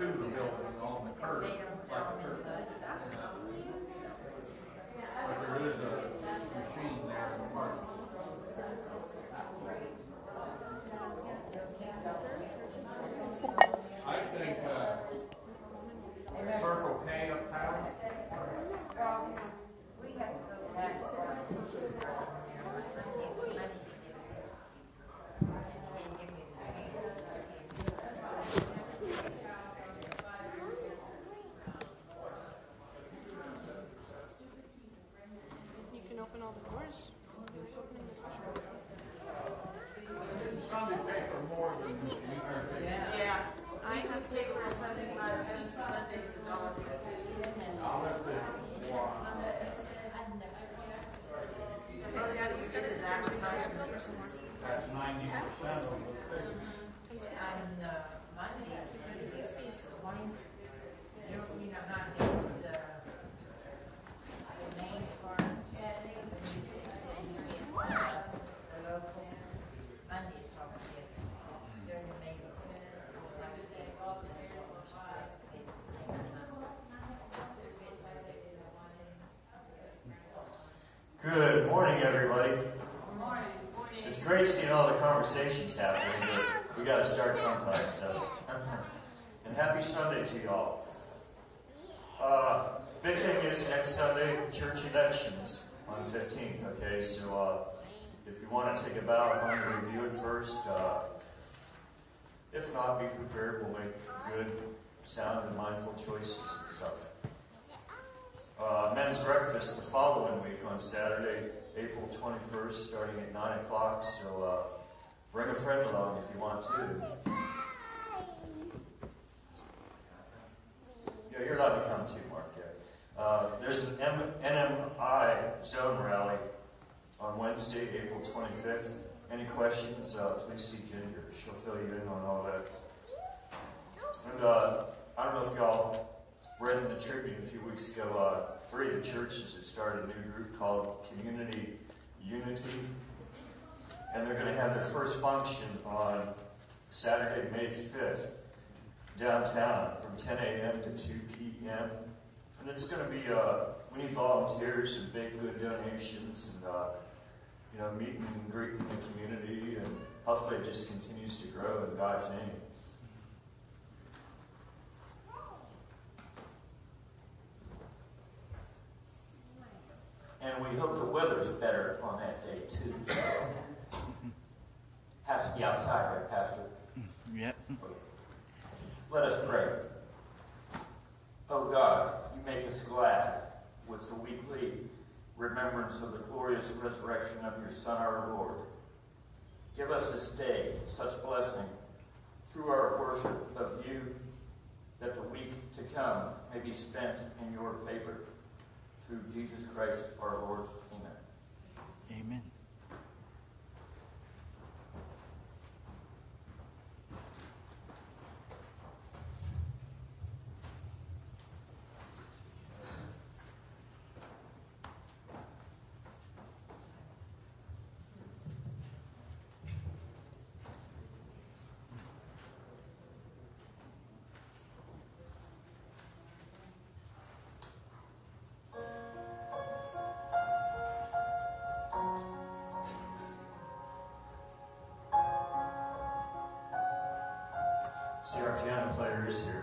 to the building on the curb, like a curb. But there is a machine there in the park. I think, uh, Circle K uptown, You can open all the doors. Opening the doors. Sunday paper more than you are taking. Yeah, I have paper seventy-five cents, Sundays a dollar fifty. I'll have to, wow. Oh, yeah, he's got his advertising number somewhere. That's ninety percent of the thing. On uh, Monday, it's one, you know, you know, not his, uh, name farm, Kathy, the local, Monday, it's probably, during the May. Good morning, everybody. Morning. It's great seeing all the conversations happening, but we got to start sometime. So, and happy Sunday to y'all. Uh, big thing is next Sunday, church elections on the 15th. Okay, so uh, if you want to take a ballot, want to review it first. Uh, be prepared. We'll make good, sound, and mindful choices and stuff. Uh, men's breakfast the following week on Saturday, April 21st, starting at 9 o'clock. So uh, bring a friend along if you want to. Yeah, you're allowed to come too, Mark. Yeah. Uh, there's an M- NMI zone rally on Wednesday, April 25th. Any questions, uh, please see Ginger. She'll fill you in on all that. And uh, I don't know if y'all read in the Tribune a few weeks ago, uh, three of the churches have started a new group called Community Unity. And they're going to have their first function on Saturday, May 5th, downtown from 10 a.m. to 2 p.m. And it's going to be, uh, we need volunteers and big good donations and, uh, you know, meeting and greeting the community. And hopefully it just continues to grow in God's name. And we hope the weather's better on that day too. Has to be outside, right, Pastor? Yep. Let us pray. Oh God, you make us glad with the weekly remembrance of the glorious resurrection of your Son, our Lord. Give us this day such blessing through our worship of you that the week to come may be spent in your favor. Through Jesus Christ our Lord. See, our piano player is here.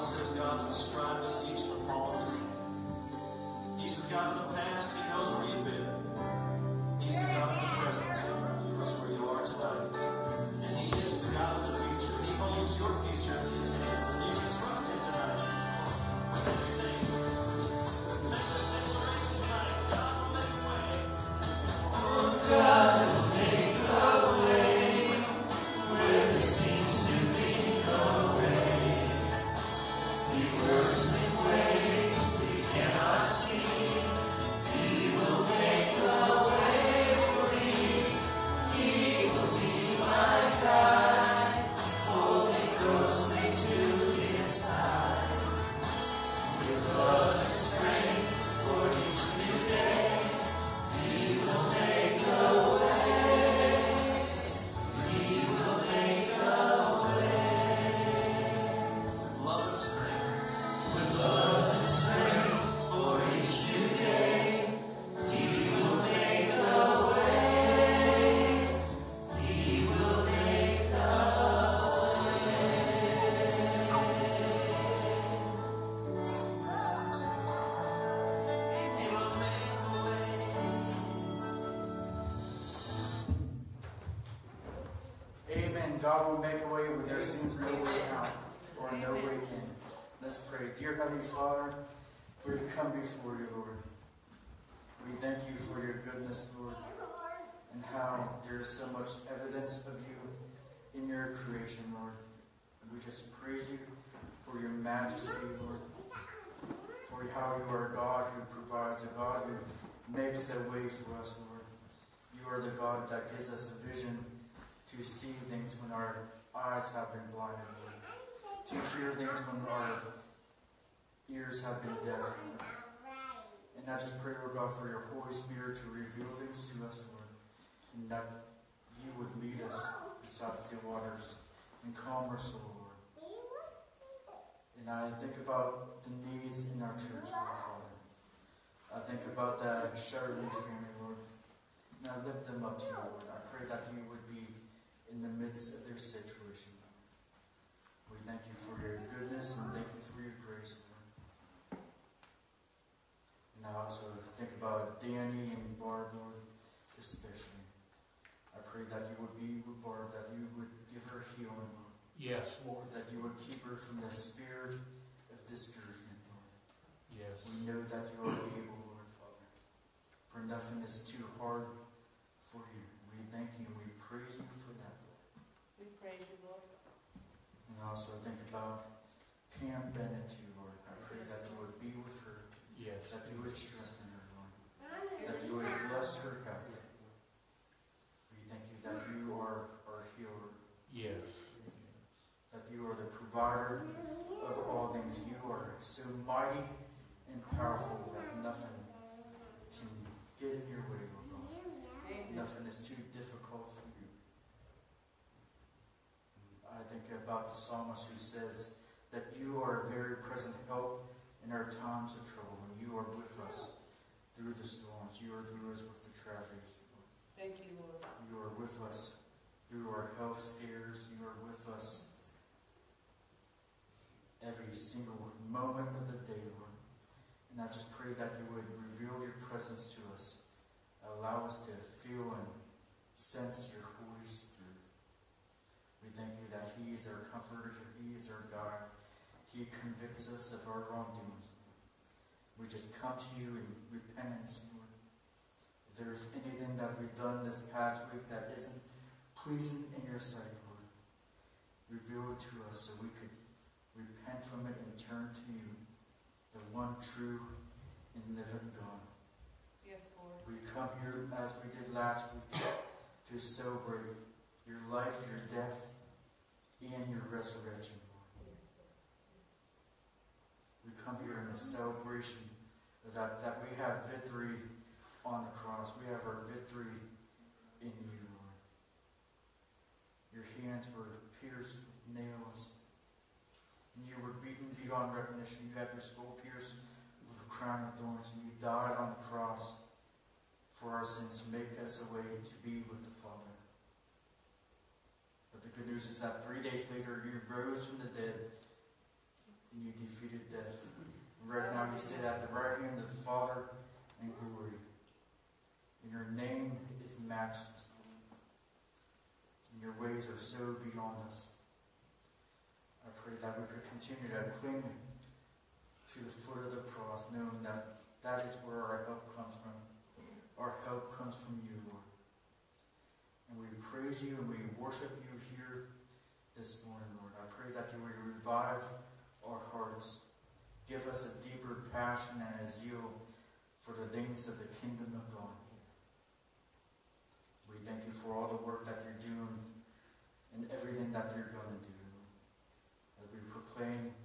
You before you, Lord. We thank you for your goodness, Lord, and how there is so much evidence of you in your creation, Lord. We just praise you for your majesty, Lord, for how you are a God who provides, a God who makes a way for us, Lord. You are the God that gives us a vision to see things when our eyes have been blinded, Lord. To hear things when our ears have been deaf, Lord. And I just pray, Lord God, for your Holy Spirit to reveal things to us, Lord. And that you would lead us beside still waters and calm our soul, Lord. And I think about the needs in our church, Lord Father. I think about that Shetterly family, Lord. And I lift them up to you, Lord. I pray that you would be in the midst of their situation. We thank you for your goodness and thank you for your grace. And I also think about Danny and Barb, Lord, especially. I pray that you would be with Barb, that you would give her healing, Lord. Yes, Lord. That you would keep her from the spirit of discouragement, Lord. Yes. We know that you are able, Lord Father. For nothing is too hard for you. We thank you and we praise you for that, Lord. We praise you, Lord. And I also think about Pam Bennett too, Lord. I pray that you would be with her, Yes. that you would strengthen her, Lord. That you would bless her health. We thank you that you are our healer. Yes. That you are the provider of all things. You are so mighty and powerful that nothing can get in your way, Lord God. Amen. Nothing is too difficult for you. I think about the psalmist who says that you are a very present help in our times of trouble, and you are with us through the storms. You are through us with the tragedies. Thank you, Lord. You are with us through our health scares. You are with us every single moment of the day, Lord. And I just pray that you would reveal your presence to us. Allow us to feel and sense your Holy Spirit. We thank you that He is our comforter, He is our God. He convicts us of our wrongdoings. We just come to you in repentance, Lord. If there's anything that we've done this past week that isn't pleasing in your sight, Lord, reveal it to us so we could repent from it and turn to you, the one true and living God. Yes, Lord. We come here as we did last week to celebrate your life, your death, and your resurrection. Lord. We come here in a celebration that, that we have victory on the cross. We have our victory in you, Lord. Your hands were pierced with nails, you were beaten beyond recognition. You had your skull pierced with a crown of thorns, and you died on the cross for our sins to make us a way to be with the Father. But the good news is that three days later you rose from the dead and you defeated death. And right now you sit at the right hand of the Father in glory. And your name is matchless. And your ways are so beyond us. I pray that we could continue to cling to the foot of the cross, knowing that that is where our help comes from. Our help comes from you, Lord. And we praise you and we worship you here this morning, Lord. I pray that you would revive our hearts. Give us a deeper passion and a zeal for the things of the kingdom of God. We thank you for all the work that you're doing and everything that you're going to do. As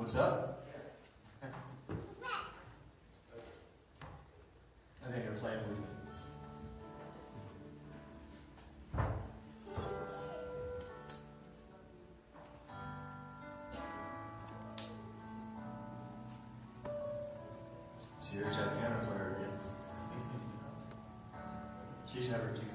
What's up? I think they're playing with me. See, there's that piano player again. She's never too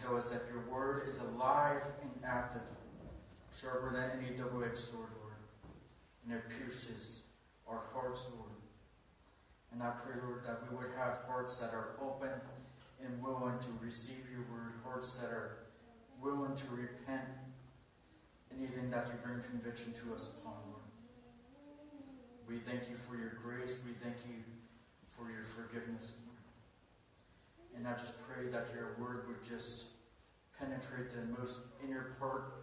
tell us that your word is alive and active, sharper than any double-edged sword, Lord. And it pierces our hearts, Lord. And I pray, Lord, that we would have hearts that are open and willing to receive your word, hearts that are willing to repent, anything that you bring conviction to us upon, Lord. We thank you for your grace. We thank you for your forgiveness. And I just pray that your word would just penetrate the most inner part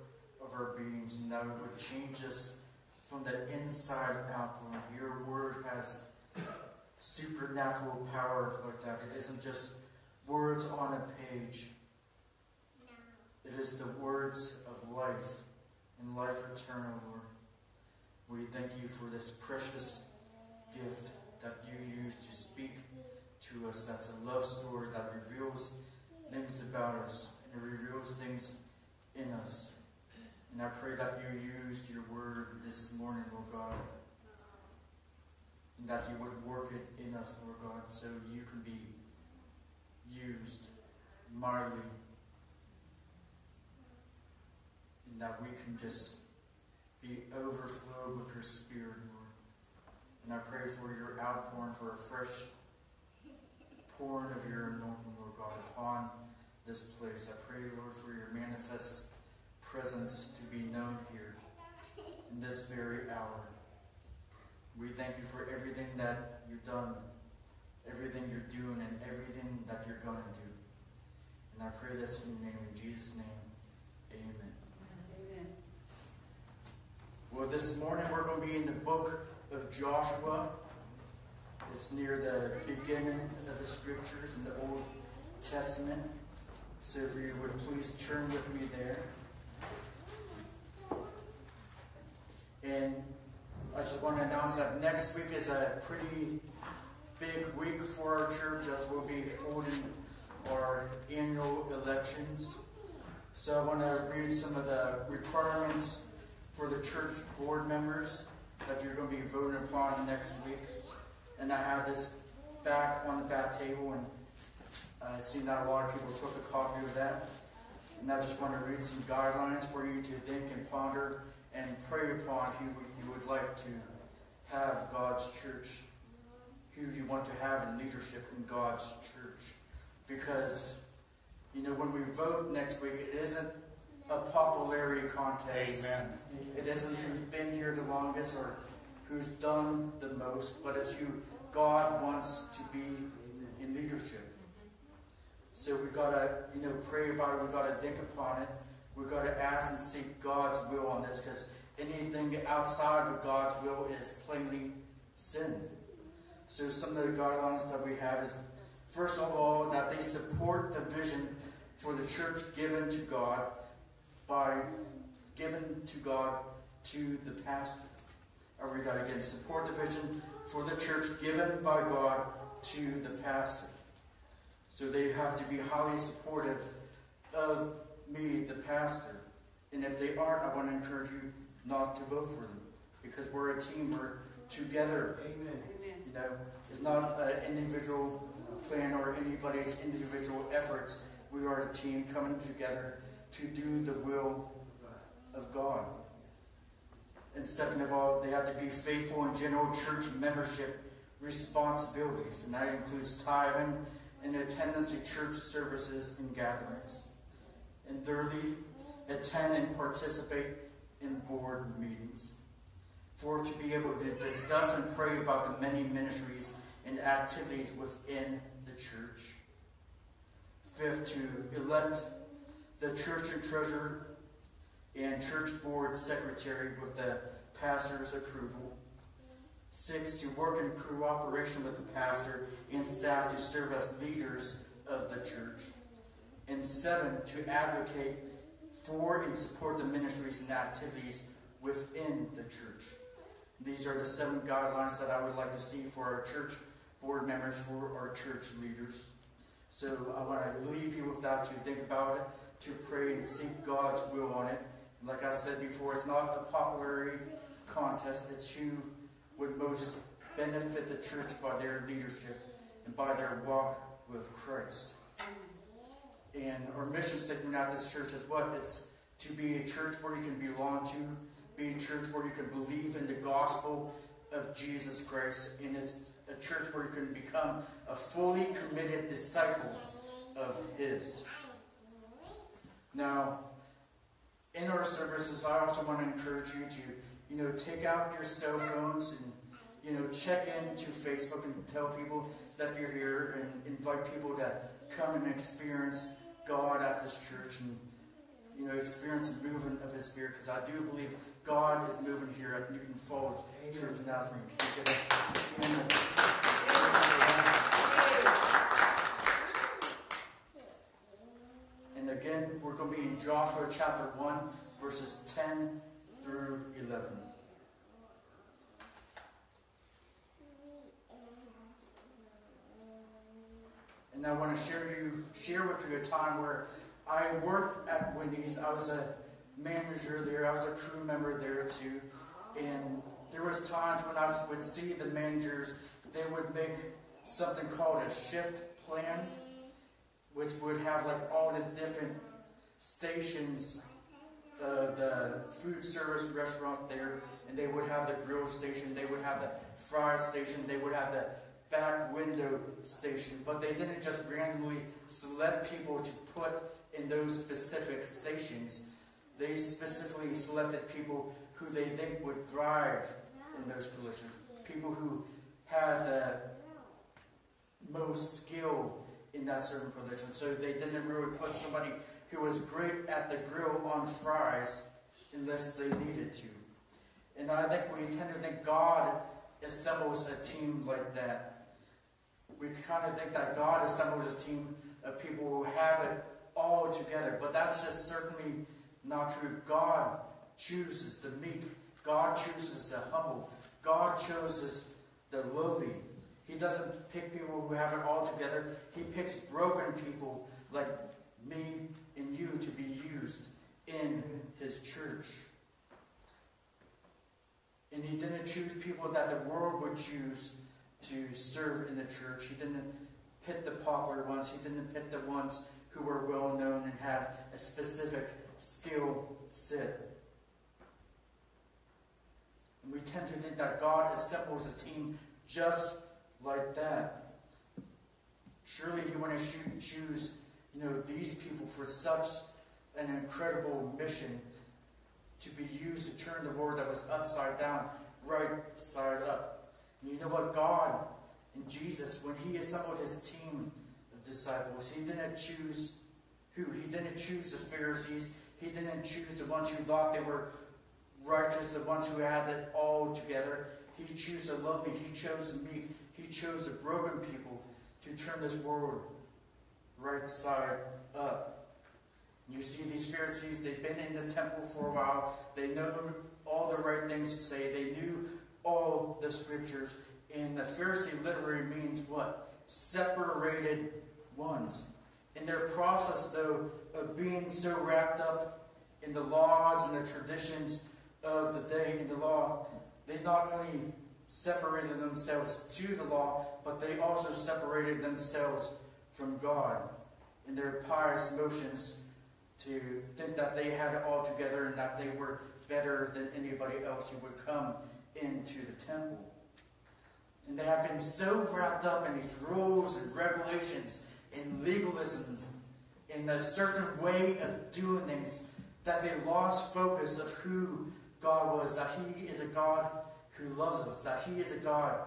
of our beings and that it would change us from the inside out, Lord. Your word has supernatural power like that. It isn't just words on a page. It is the words of life and life eternal, Lord. We thank you for this precious gift that you use to speak to us. That's a love story that reveals things about us and it reveals things in us. And I pray that you used your word this morning, Lord God. And that you would work it in us, Lord God, so you can be used mightily. And that we can just be overflowed with your spirit, Lord. And I pray for your outpouring, for a fresh pouring of your anointing, Lord God, upon this place. I pray, Lord, for your manifest presence to be known here in this very hour. We thank you for everything that you've done, everything you're doing, and everything that you're going to do. And I pray this in your name, in Jesus' name. Amen. Amen. Well, this morning we're going to be in the book of Joshua. It's near the beginning of the scriptures in the Old Testament. So if you would please turn with me there. And I just want to announce that next week is a pretty big week for our church as we'll be holding our annual elections. So I want to read some of the requirements for the church board members that you're going to be voting upon next week. And I have this back on the back table, and I've seen that a lot of people took a copy of that. And I just want to read some guidelines for you to think and ponder and pray upon who you would like to have God's church, who you want to have in leadership in God's church. Because, you know, when we vote next week, it isn't a popularity contest. Amen. It isn't who's been here the longest or who's done the most, but it's who God wants to be in leadership. So we gotta, you know, pray about it. We gotta think upon it. We gotta ask and seek God's will on this, because anything outside of God's will is plainly sin. So some of the guidelines that we have is, first of all, that they support the vision for the church given to God by given to God to the pastor. I'll read that again. Support the vision for the church given by God to the pastor. So they have to be highly supportive of me, the pastor. And if they aren't, I want to encourage you not to vote for them. Because we're a team, we're together. Amen. Amen. You know, it's not an individual plan or anybody's individual efforts. We are a team coming together to do the will of God. And second of all, they have to be faithful in general church membership responsibilities, and that includes tithing and attendance to church services and gatherings. And thirdly, attend and participate in board meetings. Fourth, to be able to discuss and pray about the many ministries and activities within the church. Fifth, to elect the church and treasurer and church board secretary with the pastor's approval. Six, to work in cooperation with the pastor and staff to serve as leaders of the church. And seven, to advocate for and support the ministries and activities within the church. These are the seven guidelines that I would like to see for our church board members, for our church leaders. So I want to leave you with that to think about it, to pray and seek God's will on it. Like I said before, it's not a popularity contest. It's who would most benefit the church by their leadership and by their walk with Christ. And our mission statement at this church is what? It's to be a church where you can belong to, be a church where you can believe in the gospel of Jesus Christ, and it's a church where you can become a fully committed disciple of His. Now, in our services, I also want to encourage you to, you know, take out your cell phones and, you know, check into Facebook and tell people that you're here and invite people to come and experience God at this church and, you know, experience the movement of His Spirit because I do believe God is moving here at Newton Falls Church of Nazarene. Can you give it? Amen. Again, we're going to be in Joshua chapter 1, verses 10 through 11. And I want to share you share with you a time where I worked at Wendy's. I was a manager there. I was a crew member there too. And there was times when I would see the managers, they would make something called a shift plan, which would have like all the different stations, the food service restaurant there, and they would have the grill station, they would have the fry station, they would have the back window station, but they didn't just randomly select people to put in those specific stations. They specifically selected people who they think would thrive in those positions, people who had the most skill in that certain position. So they didn't really put somebody who was great at the grill on fries unless they needed to. And I think we tend to think God assembles a team like that we kind of think that God assembles a team of people who have it all together. But that's just certainly not true. God chooses the meek. God chooses the humble. God chooses the lowly. He doesn't pick people who have it all together. He picks broken people like me and you to be used in His church. And He didn't choose people that the world would choose to serve in the church. He didn't pick the popular ones. He didn't pick the ones who were well known and had a specific skill set. And we tend to think that God assembles a team just like that. Surely you want to choose, you know, these people for such an incredible mission to be used to turn the world that was upside down right side up. And you know what? God and Jesus, when He assembled His team of disciples, He didn't choose who? He didn't choose the Pharisees. He didn't choose the ones who thought they were righteous, the ones who had it all together. He chose the lovely. He chose the meek. He chose the broken people to turn this world right side up. You see these Pharisees, they've been in the temple for a while. They know all the right things to say. They knew all the scriptures. And the Pharisee literally means what? Separated ones. In their process, though, of being so wrapped up in the laws and the traditions of the day in the law, they not only separated themselves to the law, but they also separated themselves from God in their pious motions to think that they had it all together and that they were better than anybody else who would come into the temple. And they have been so wrapped up in these rules and regulations and legalisms in a certain way of doing things that they lost focus of who God was, that He is a God who loves us, that He is a God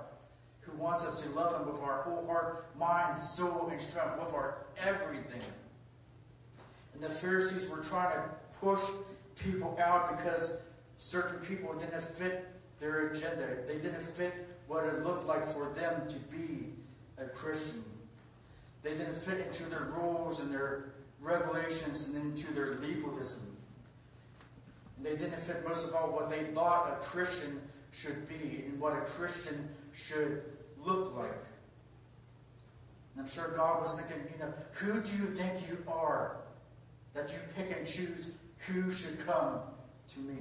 who wants us to love Him with our whole heart, mind, soul, and strength, with our everything. And the Pharisees were trying to push people out because certain people didn't fit their agenda. They didn't fit what it looked like for them to be a Christian. They didn't fit into their rules and their regulations and into their legalism. They didn't fit most of all what they thought a Christian should be and what a Christian should look like. And I'm sure God was thinking, you know, who do you think you are that you pick and choose who should come to me?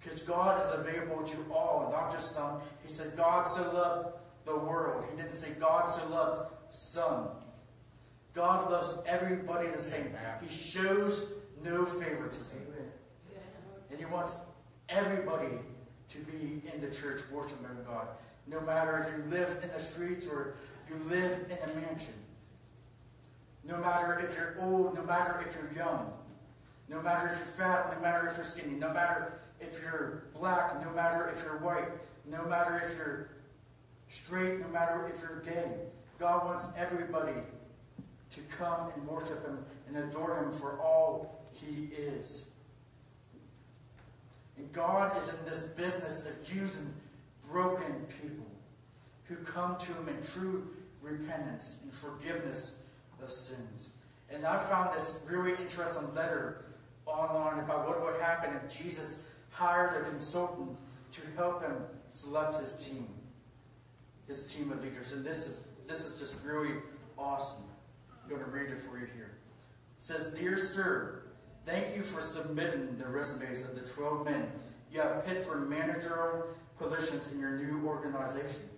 Because God is available to all, not just some. He said, God so loved the world. He didn't say God so loved some. God loves everybody the same. He shows no favoritism. And He wants everybody to be in the church worshiping God. No matter if you live in the streets or you live in a mansion. No matter if you're old, no matter if you're young. No matter if you're fat, no matter if you're skinny. No matter if you're black, no matter if you're white, no matter if you're straight, no matter if you're gay. God wants everybody to come and worship Him and adore Him for all He is. And God is in this business of using broken people who come to Him in true repentance and forgiveness of sins. And I found this really interesting letter online about what would happen if Jesus hired a consultant to help him select his team, his team of leaders. And this is this is just really awesome. I'm going to read it for you here. It says, Dear Sir, thank you for submitting the resumes of the 12 men you have picked for managerial positions in your new organization.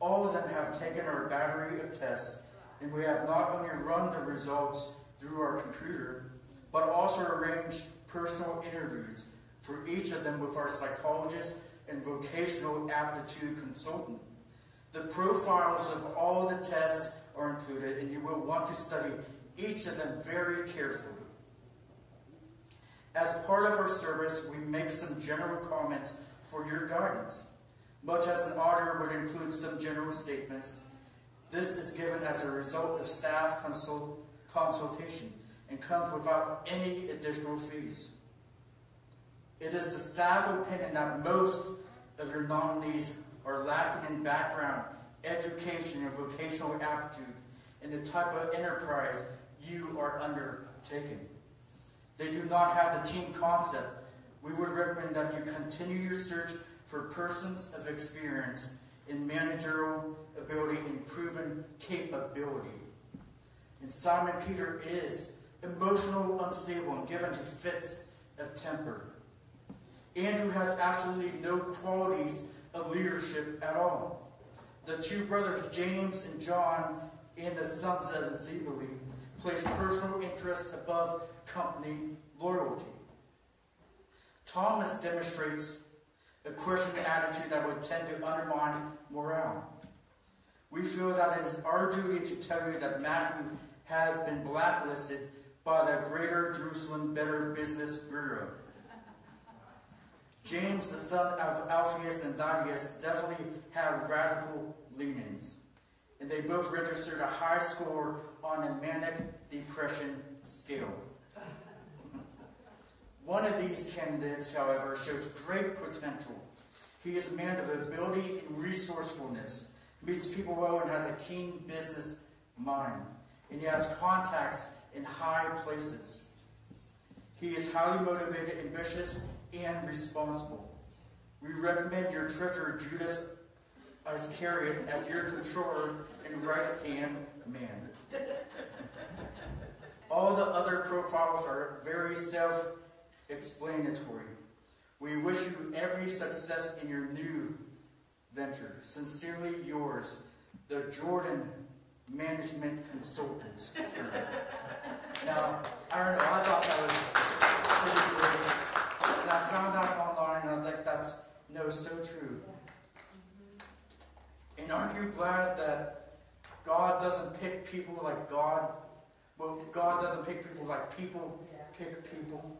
All of them have taken our battery of tests, and we have not only run the results through our computer, but also arranged personal interviews for each of them with our psychologist and vocational aptitude consultant. The profiles of all the tests are included, and you will want to study each of them very carefully. As part of our service, we make some general comments for your guidance. Much as an auditor would include some general statements, this is given as a result of staff consult consultation and comes without any additional fees. It is the staff opinion that most of your nominees are lacking in background, education, and vocational aptitude in the type of enterprise you are undertaking. They do not have the team concept. We would recommend that you continue your search for persons of experience in managerial ability and proven capability. And Simon Peter is emotional, unstable, and given to fits of temper. Andrew has absolutely no qualities of leadership at all. The two brothers, James and John, and the sons of Zebedee, place personal interest above company loyalty. Thomas demonstrates a questioning attitude that would tend to undermine morale. We feel that it is our duty to tell you that Matthew has been blacklisted by the Greater Jerusalem Better Business Bureau. James, the son of Alphaeus and Thaddeus, definitely have radical leanings, and they both registered a high score on a manic depression scale. One of these candidates, however, shows great potential. He is a man of ability and resourcefulness, meets people well and has a keen business mind, and he has contacts in high places. He is highly motivated, ambitious, and responsible. We recommend your treasurer Judas Iscariot as your controller and right-hand man. All the other profiles are very self-explanatory. We wish you every success in your new venture. Sincerely yours, the Jordan Management Consultant. now, I don't know, I thought that was pretty great. And I found out online, and I think that's no so true. And aren't you glad that God doesn't pick people like God? Well, God doesn't pick people like people pick people.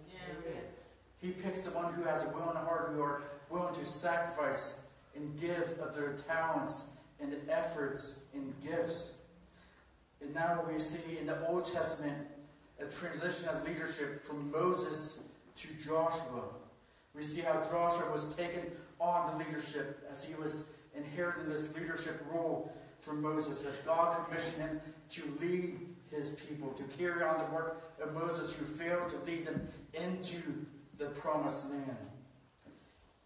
He picks the one who has a willing heart, who are willing to sacrifice and give of their talents and efforts and gifts. And now we see in the Old Testament a transition of leadership from Moses to Joshua. We see how Joshua was taken on the leadership as he was inheriting this leadership role from Moses, as God commissioned him to lead his people, to carry on the work of Moses, who failed to lead them into the promised land.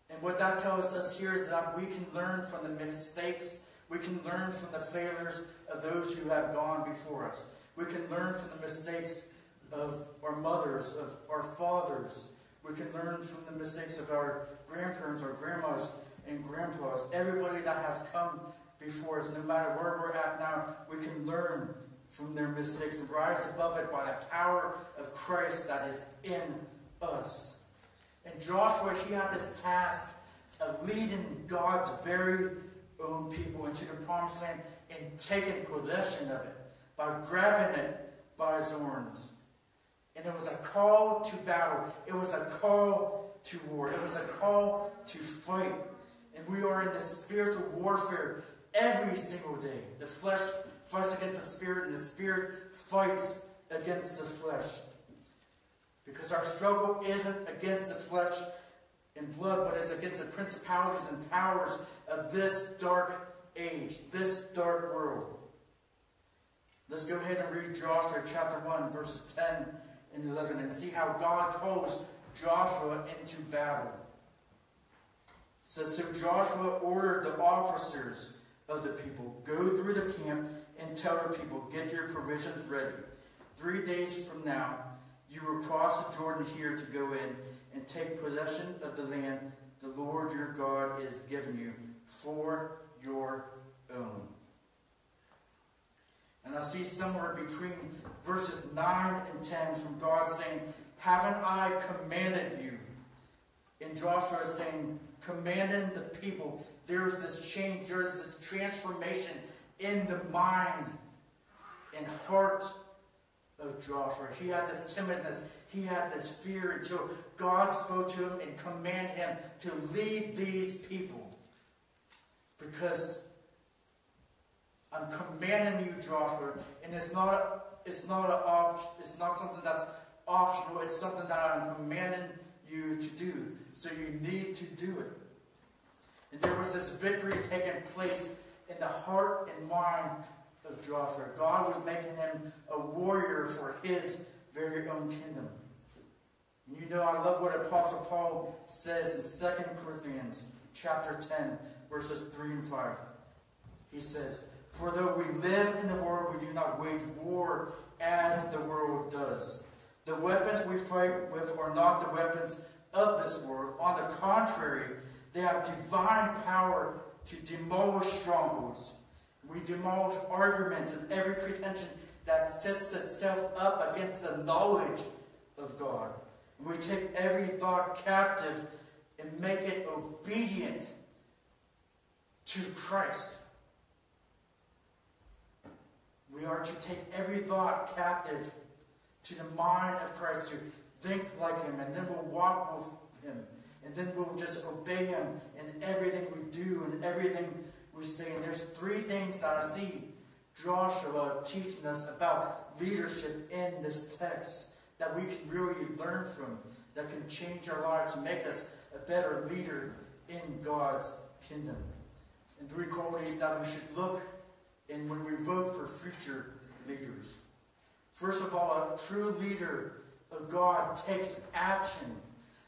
And what that tells us here is that we can learn from the mistakes, we can learn from the failures of those who have gone before us. We can learn from the mistakes of our mothers, of our fathers. We can learn from the mistakes of our grandparents, our grandmas, and grandpas. Everybody that has come before us, no matter where we're at now, we can learn from their mistakes and rise above it by the power of Christ that is in us. And Joshua, he had this task of leading God's very own people into the promised land and taking possession of it by grabbing it by his horns. And it was a call to battle. It was a call to war. It was a call to fight. And we are in the spiritual warfare every single day. The flesh fights against the spirit, and the spirit fights against the flesh. Because our struggle isn't against the flesh and blood, but it's against the principalities and powers of this dark age, this dark world. Let's go ahead and read Joshua chapter 1, verses 10 and 11, and see how God calls Joshua into battle. It says, So Joshua ordered the officers of the people, Go through the camp and tell the people, Get your provisions ready. Three days from now, you will cross the Jordan here to go in and take possession of the land the Lord your God is giving you for your own. And I see somewhere between verses 9 and 10 from God saying, Haven't I commanded you? And Joshua is saying, commanding the people. There's this change, there's this transformation in the mind and heart of Joshua. He had this timidness, he had this fear until God spoke to him and commanded him to lead these people. Because I'm commanding you, Joshua, and it's not it's not a op- it's not something that's optional. It's something that I'm commanding you to do. So you need to do it. And there was this victory taking place in the heart and mind of Joshua. God was making him a warrior for his very own kingdom. And you know, I love what Apostle Paul says in 2 Corinthians chapter 10, verses 3 and 5. He says, For though we live in the world, we do not wage war as the world does. The weapons we fight with are not the weapons of this world. On the contrary, they have divine power to demolish strongholds. We demolish arguments and every pretension that sets itself up against the knowledge of God. And we take every thought captive and make it obedient to Christ. We are to take every thought captive to the mind of Christ, to think like Him, and then we'll walk with Him. And then we'll just obey Him in everything we do and everything we say. And there's three things that I see Joshua teaching us about leadership in this text that we can really learn from, that can change our lives to make us a better leader in God's kingdom. And three qualities that we should look in when we vote for future leaders. First of all, a true leader of God takes action.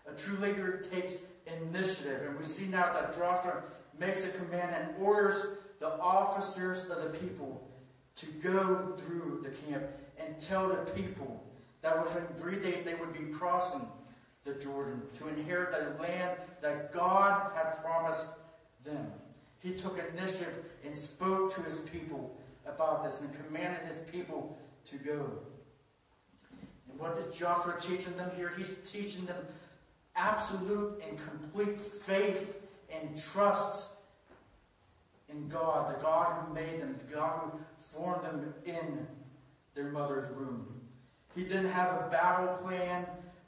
A true leader takes initiative. And we see now that Joshua makes a command and orders the officers of the people to go through the camp and tell the people that within three days they would be crossing the Jordan to inherit the land that God had promised them. He took initiative and spoke to his people about this and commanded his people to go. And what is Joshua teaching them here? He's teaching them absolute and complete faith and trust in God, the God who made them, the God who formed them in their mother's womb. He didn't have a battle plan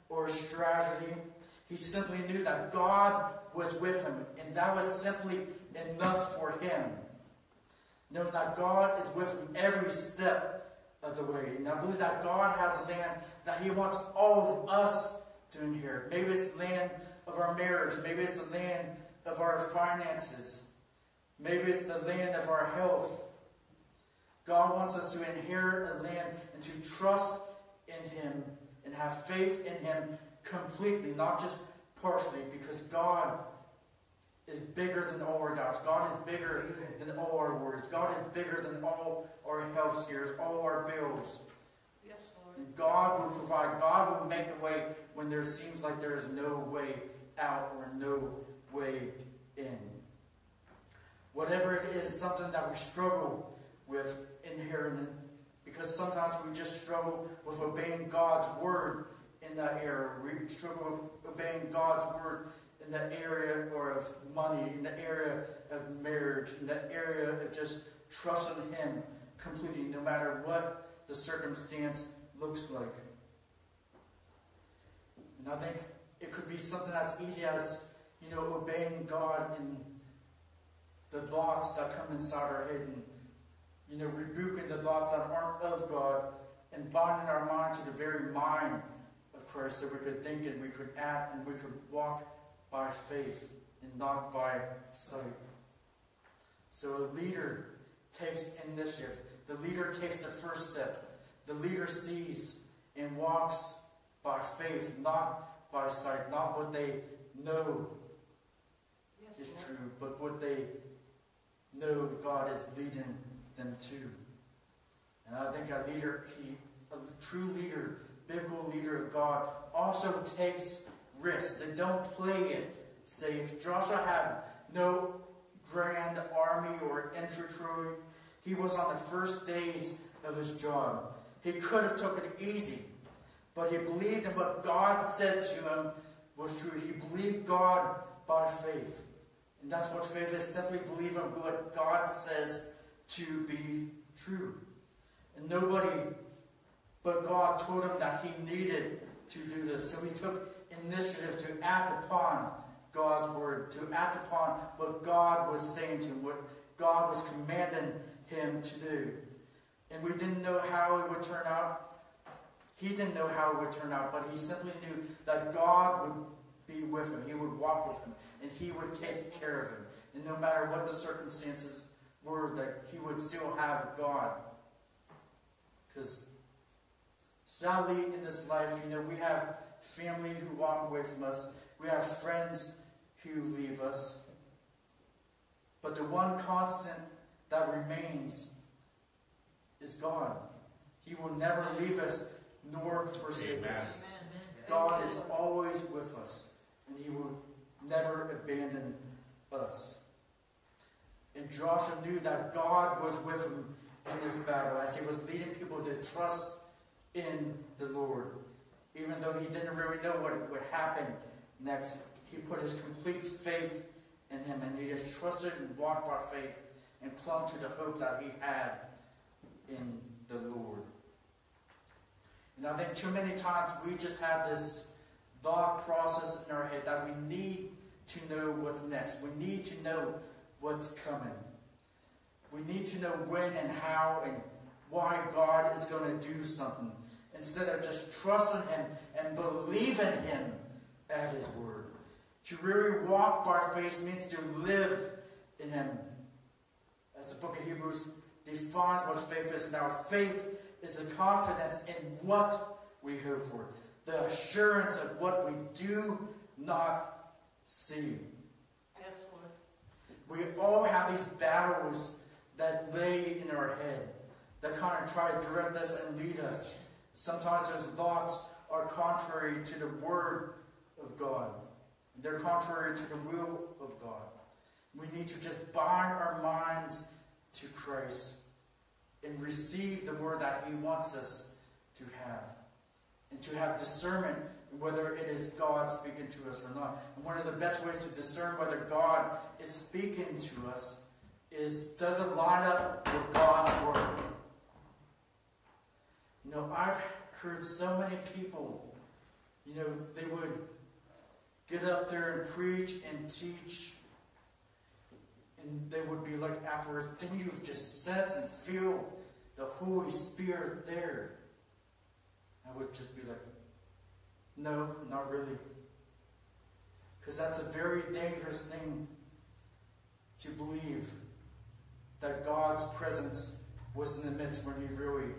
or a strategy. He simply knew that God was with him, and that was simply enough for him. Knowing that God is with him every step of the way. And I believe that God has a land that he wants all of us to inherit. Maybe it's the land of our marriage. Maybe it's the land of our finances. Maybe it's the land of our health. God wants us to inherit a land and to trust in Him and have faith in Him completely, not just partially, because God is bigger than all our doubts. God is bigger than all our worries. God is bigger than all our health scares, all our bills. God will provide. God will make a way when there seems like there is no way out or no way in. Whatever it is, something that we struggle with inheriting, because sometimes we just struggle with obeying God's word in that area. We struggle with obeying God's word in that area or of money, in the area of marriage, in that area of just trusting Him completely, no matter what the circumstance looks like. And I think it could be something as easy as, you know, obeying God in the thoughts that come inside our head and, you know, rebuking the thoughts that aren't of God and binding our mind to the very mind of Christ that we could think and we could act and we could walk by faith and not by sight. So a leader takes initiative. the leader takes the first step. The leader sees and walks by faith, not by sight, not what they know is true, but what they know God is leading them to. And I think a leader, he, a true leader, biblical leader of God, also takes risks. They don't play it safe. Joshua had no grand army or infantry. He was on the first days of his job. He could have took it easy, but he believed in what God said to him was true. He believed God by faith. And that's what faith is simply believing what God says to be true. And nobody but God told him that he needed to do this. So he took initiative to act upon God's word, to act upon what God was saying to him, what God was commanding him to do. And we didn't know how it would turn out. He didn't know how it would turn out, but he simply knew that God would be with him. He would walk with him, and he would take care of him. And no matter what the circumstances were, that he would still have God. Because sadly, in this life, you know, we have family who walk away from us. We have friends who leave us. But the one constant that remains is God. He will never leave us nor forsake Amen. us. God is always with us, and He will never abandon us. And Joshua knew that God was with him in this battle as he was leading people to trust in the Lord. Even though he didn't really know what would happen next, he put his complete faith in him and he just trusted and walked by faith and clung to the hope that he had in the Lord. And I think too many times we just have this thought process in our head that we need to know what's next. We need to know what's coming. We need to know when and how and why God is going to do something instead of just trusting Him and believing Him at His word. To really walk by faith means to live in Him. As the book of Hebrews defines what faith is. Now, faith is a confidence in what we hope for, the assurance of what we do not see. Yes, Lord. We all have these battles that lay in our head that kind of try to direct us and lead us. Sometimes those thoughts are contrary to the Word of God. They're contrary to the will of God. We need to just bind our minds to Christ and receive the Word that He wants us to have. And to have discernment whether it is God speaking to us or not. And one of the best ways to discern whether God is speaking to us is does it line up with God's Word? You know, I've heard so many people, you know, they would get up there and preach and teach, and they would be like afterwards, then you just sense and feel the Holy Spirit there. I would just be like, no, not really. Because that's a very dangerous thing to believe that God's presence was in the midst when He really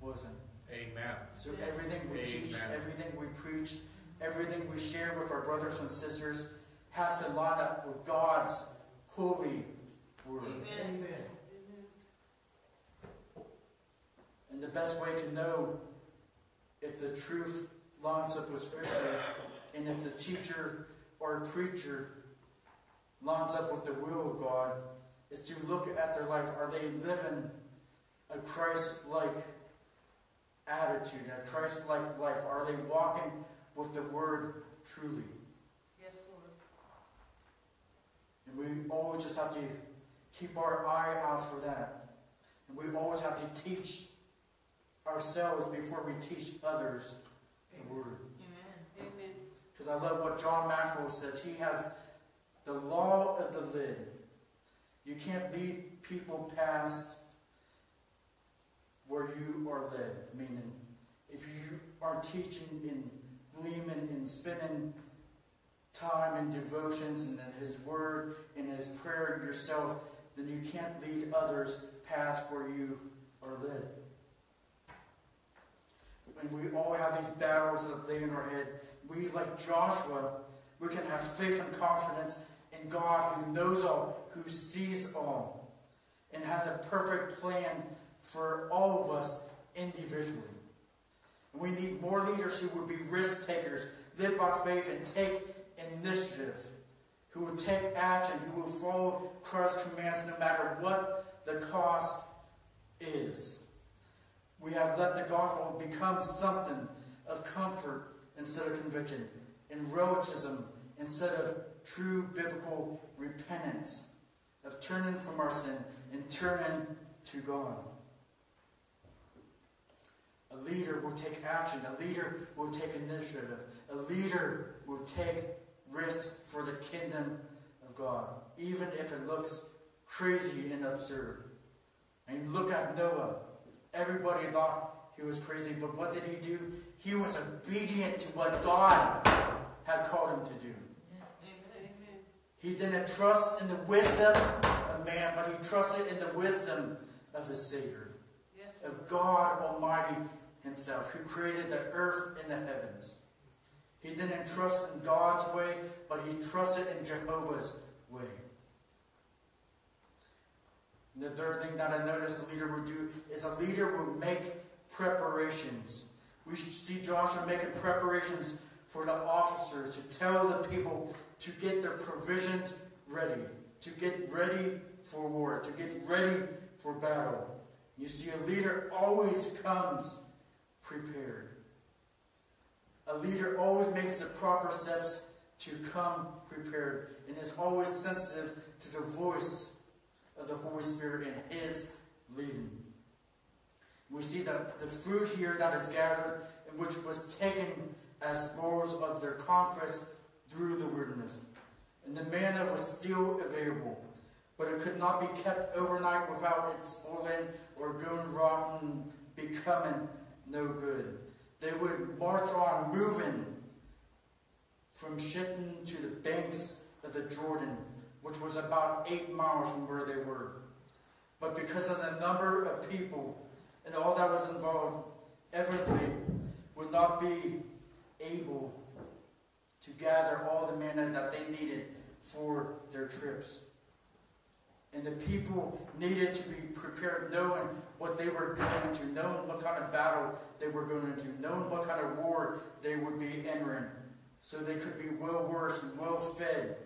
wasn't. Amen. So everything we teach, everything we preach, everything we share with our brothers and sisters has to line up with God's holy word. Amen. And the best way to know if the truth lines up with Scripture and if the teacher or preacher lines up with the will of God is to look at their life. Are they living a Christ like attitude, a Christ like life? Are they walking with the Word truly? Yes, Lord. And we always just have to keep our eye out for that. And we always have to teach ourselves before we teach others the Word. Amen. Amen. Because I love what John Maxwell says. He has the law of the lid. You can't lead people past where you are led. Meaning, if you are teaching and gleaming and spending time in devotions and in His Word and His prayer yourself, then you can't lead others past where you are led. And we all have these battles that lay in our head. We, like Joshua, we can have faith and confidence in God who knows all, who sees all, and has a perfect plan for all of us individually. And we need more leaders who would be risk takers, live by faith, and take initiative, who will take action, who will follow Christ's commands no matter what the cost is. We have let the gospel become something of comfort instead of conviction, and relativism instead of true biblical repentance, of turning from our sin and turning to God. A leader will take action. A leader will take initiative. A leader will take risk for the kingdom of God, even if it looks crazy and absurd. And look at Noah. Everybody thought he was crazy, but what did he do? He was obedient to what God had called him to do. He didn't trust in the wisdom of man, but he trusted in the wisdom of his Savior, of God Almighty Himself, who created the earth and the heavens. He didn't trust in God's way, but he trusted in Jehovah's way. And the third thing that I noticed a leader would do is a leader would make preparations. We see Joshua making preparations for the officers to tell the people to get their provisions ready, to get ready for war, to get ready for battle. You see, a leader always comes prepared. A leader always makes the proper steps to come prepared and is always sensitive to the voice of the Holy Spirit and His leading. We see that the fruit here that is gathered and which was taken as spoils of their conquest through the wilderness. And the manna was still available, but it could not be kept overnight without it spoiling or going rotten, becoming no good. They would march on, moving from Shittim to the banks of the Jordan, which was about eight miles from where they were. But because of the number of people and all that was involved, everybody would not be able to gather all the manna that they needed for their trips. And the people needed to be prepared, knowing what they were going to, knowing what kind of battle they were going into, knowing what kind of war they would be entering, so they could be well versed and well fed,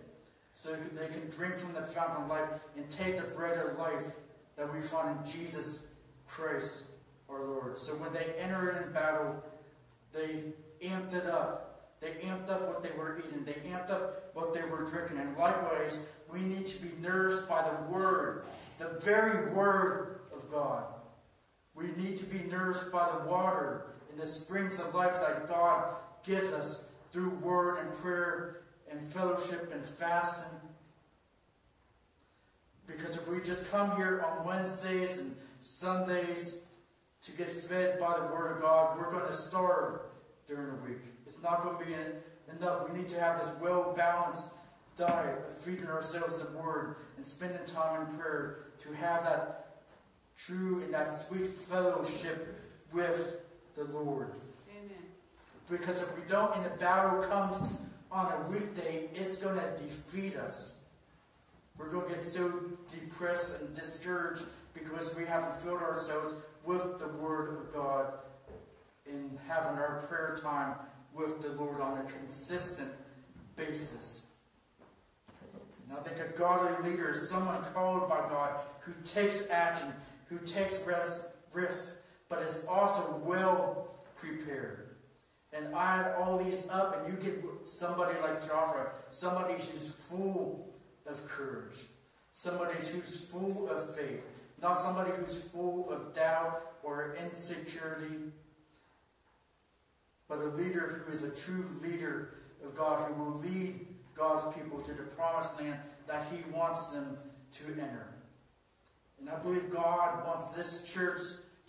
so they can drink from the fountain of life and take the bread of life that we find in Jesus Christ our Lord. So when they entered in battle, they amped it up. They amped up what they were eating. They amped up what they were drinking. And likewise, we need to be nourished by the Word, the very Word of God. We need to be nourished by the water and the springs of life that God gives us through Word and prayer and fellowship and fasting. Because if we just come here on Wednesdays and Sundays to get fed by the Word of God, we're going to starve during the week. It's not going to be enough. We need to have this well balanced diet of feeding ourselves the Word and spending time in prayer to have that true and that sweet fellowship with the Lord. Amen. Because if we don't, and the battle comes on a weekday, it's going to defeat us. We're going to get so depressed and discouraged because we haven't filled ourselves with the Word of God and having our prayer time with the Lord on a consistent basis. And I think a godly leader is someone called by God who takes action, who takes risk, risk but is also well prepared. And add all these up, and you get somebody like Joshua, somebody who's full of courage, somebody who's full of faith, not somebody who's full of doubt or insecurity, but a leader who is a true leader of God, who will lead God's people to the promised land that He wants them to enter. And I believe God wants this church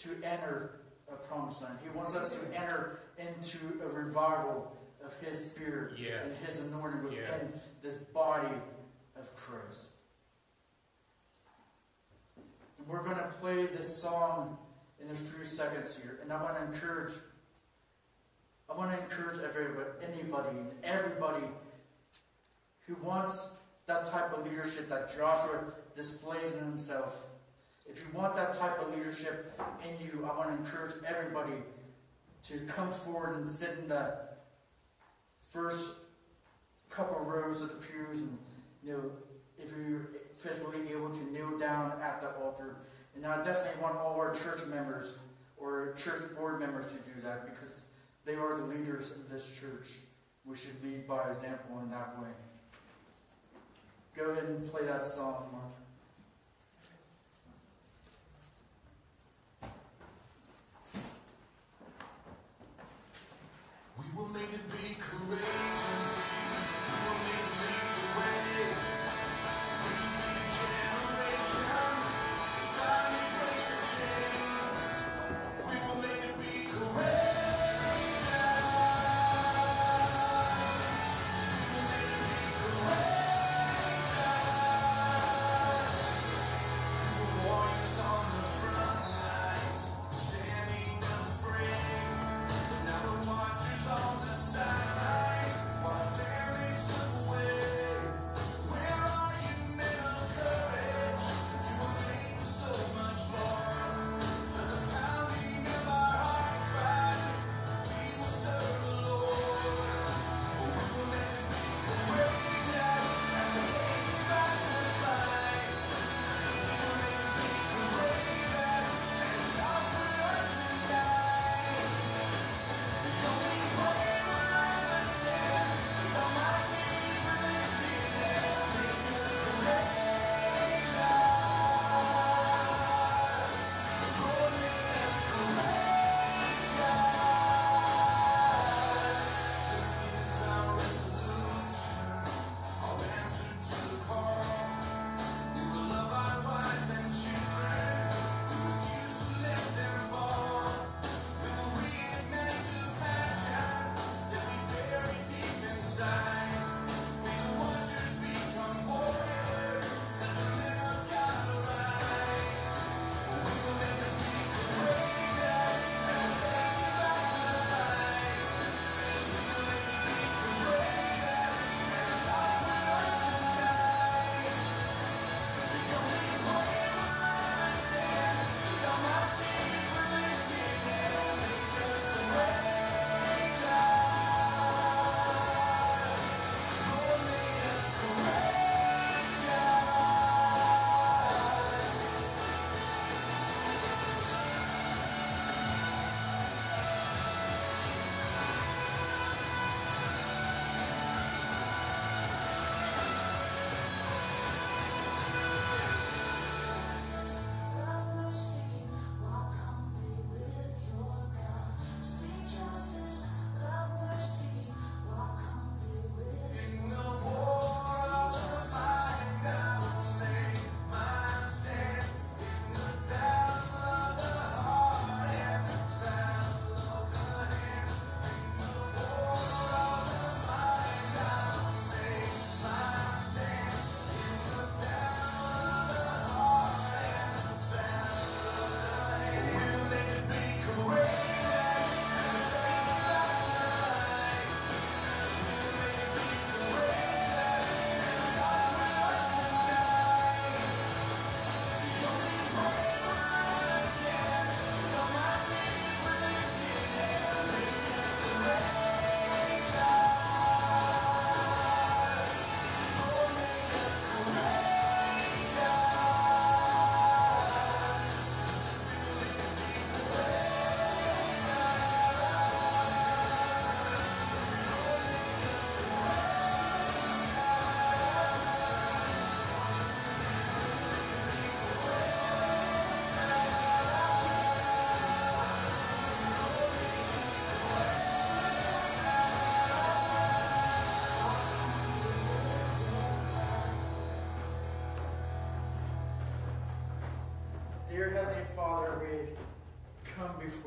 to enter a promised land. He wants us to enter into a revival of His Spirit and His anointing within the this body of Christ. And we're going to play this song in a few seconds here. And I want to encourage I want to encourage everybody, anybody and everybody who wants that type of leadership that Joshua displays in himself. If you want that type of leadership in you, I want to encourage everybody to come forward and sit in the first couple rows of the pews and you know if you're physically able to kneel down at the altar. And I definitely want all our church members or church board members to do that because they are the leaders of this church. We should lead by example in that way. Go ahead and play that song, Mark. We will make it be courageous.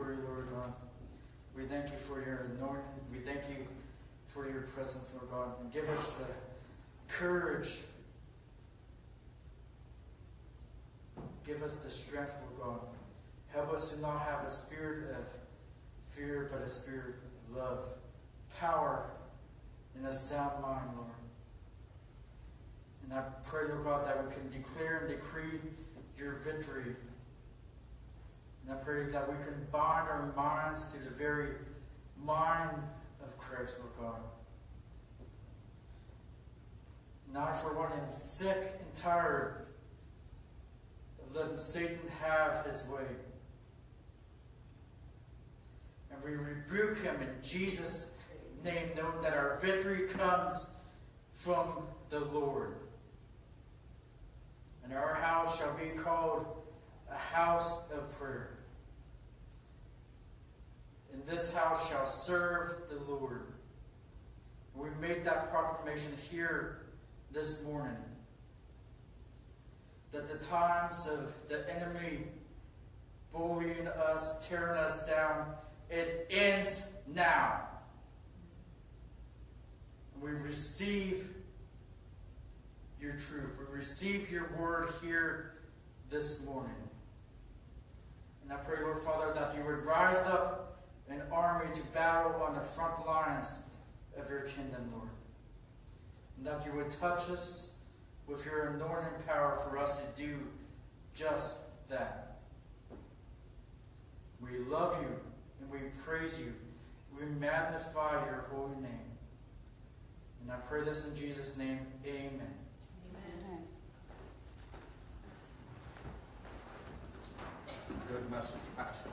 for you, Lord God. We thank you for your anointing. We thank you for your presence, Lord God. And give us the courage. Give us the strength, Lord God. Help us to not have a spirit of fear, but a spirit of love, power, and a sound mind, Lord. And I pray, Lord God, that we can declare and decree your victory and I pray that we can bind our minds to the very mind of Christ, Lord God. Not for one am sick and tired of letting Satan have his way. And we rebuke him in Jesus' name, knowing that our victory comes from the Lord. And our house shall be called a house of prayer. And this house shall serve the Lord. We made that proclamation here this morning. That the times of the enemy bullying us, tearing us down, it ends now. We receive your truth. We receive your word here this morning. And I pray, Lord Father, that you would rise up an army to battle on the front lines of your kingdom, Lord. And that you would touch us with your anointing power for us to do just that. We love you and we praise you. We magnify your holy name. And I pray this in Jesus' name. Amen. Good message, Pastor.